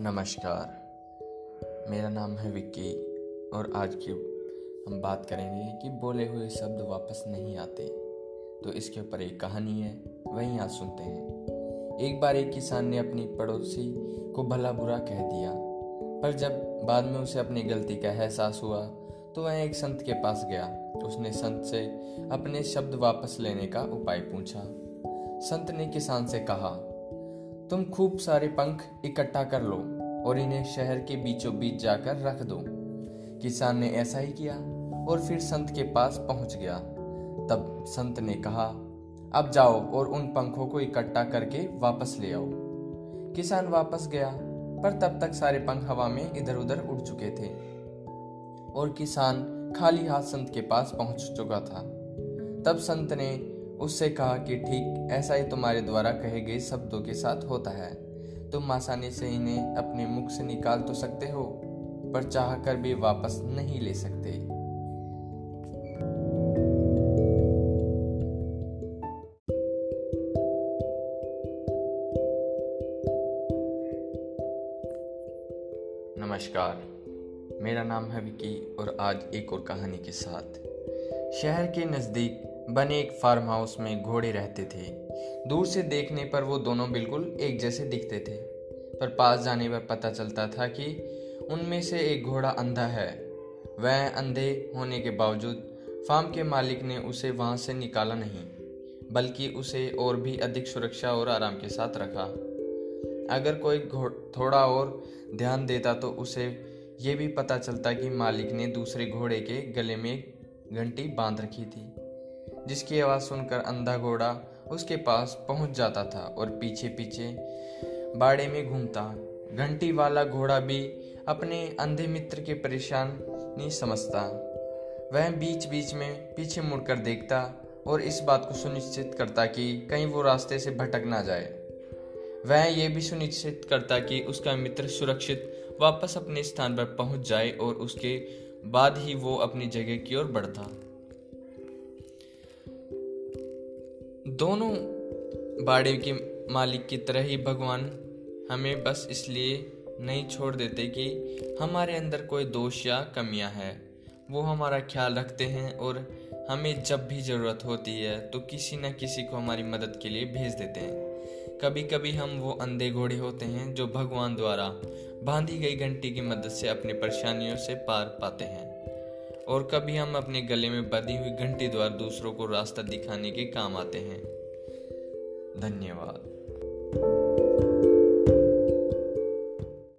नमस्कार। मेरा नाम है विक्की और आज की हम बात करेंगे कि बोले हुए शब्द वापस नहीं आते तो इसके ऊपर एक कहानी है, वहीं आज सुनते हैं। एक बार एक किसान ने अपनी पड़ोसी को भला बुरा कह दिया, पर जब बाद में उसे अपनी गलती का एहसास हुआ तो वह एक संत के पास गया। उसने संत से अपने शब्द वापस लेने का उपाय पूछा। संत ने किसान से कहा तुम खूब सारे पंख इकट्ठा कर लो और इन्हें शहर के बीचों बीच जाकर रख दो। किसान ने ऐसा ही किया और फिर संत के पास पहुँच गया। तब संत ने कहा, अब जाओ और उन पंखों को इकट्ठा करके वापस ले आओ। किसान वापस गया, पर तब तक सारे पंख हवा में इधर उधर उड़ चुके थे और किसान खाली हाथ संत के पास पहुँच चुका था। तब संत ने उससे कहा कि ठीक, ऐसा ही तुम्हारे द्वारा कहे गए शब्दों के साथ होता है। तुम आसानी से इन्हें अपने मुख से निकाल तो सकते हो, पर चाह कर भी वापस नहीं ले सकते। नमस्कार, मेरा नाम है विकी और आज एक और कहानी के साथ। शहर के नज़दीक बने एक फार्म हाउस में घोड़े रहते थे। दूर से देखने पर वो दोनों बिल्कुल एक जैसे दिखते थे। पर पास जाने पर पता चलता था कि उनमें से एक घोड़ा अंधा है। वह अंधे होने के बावजूद फार्म के मालिक ने उसे वहाँ से निकाला नहीं, बल्कि उसे और भी अधिक सुरक्षा और आराम के साथ रखा। अगर कोई थोड़ा और ध्यान देता तो उसे ये भी पता चलता कि मालिक ने दूसरे घोड़े के गले में घंटी बाँध रखी थी। जिसकी आवाज़ सुनकर अंधा घोड़ा उसके पास पहुँच जाता था और पीछे पीछे बाड़े में घूमता। घंटी वाला घोड़ा भी अपने अंधे मित्र के परेशान समझता। वह बीच बीच में पीछे मुड़कर देखता और इस बात को सुनिश्चित करता कि कहीं वो रास्ते से भटक ना जाए। वह ये भी सुनिश्चित करता कि उसका मित्र सुरक्षित वापस अपने स्थान पर पहुँच जाए और उसके बाद ही वो अपनी जगह की ओर बढ़ता। दोनों बाड़े के मालिक की तरह ही भगवान हमें बस इसलिए नहीं छोड़ देते कि हमारे अंदर कोई दोष या कमियाँ हैं। वो हमारा ख्याल रखते हैं और हमें जब भी ज़रूरत होती है तो किसी न किसी को हमारी मदद के लिए भेज देते हैं। कभी कभी हम वो अंधे घोड़े होते हैं जो भगवान द्वारा बांधी गई घंटी की मदद से अपनी परेशानियों से पार पाते हैं। और कभी हम अपने गले में बधी हुई घंटी द्वारा दूसरों को रास्ता दिखाने के काम आते हैं। धन्यवाद।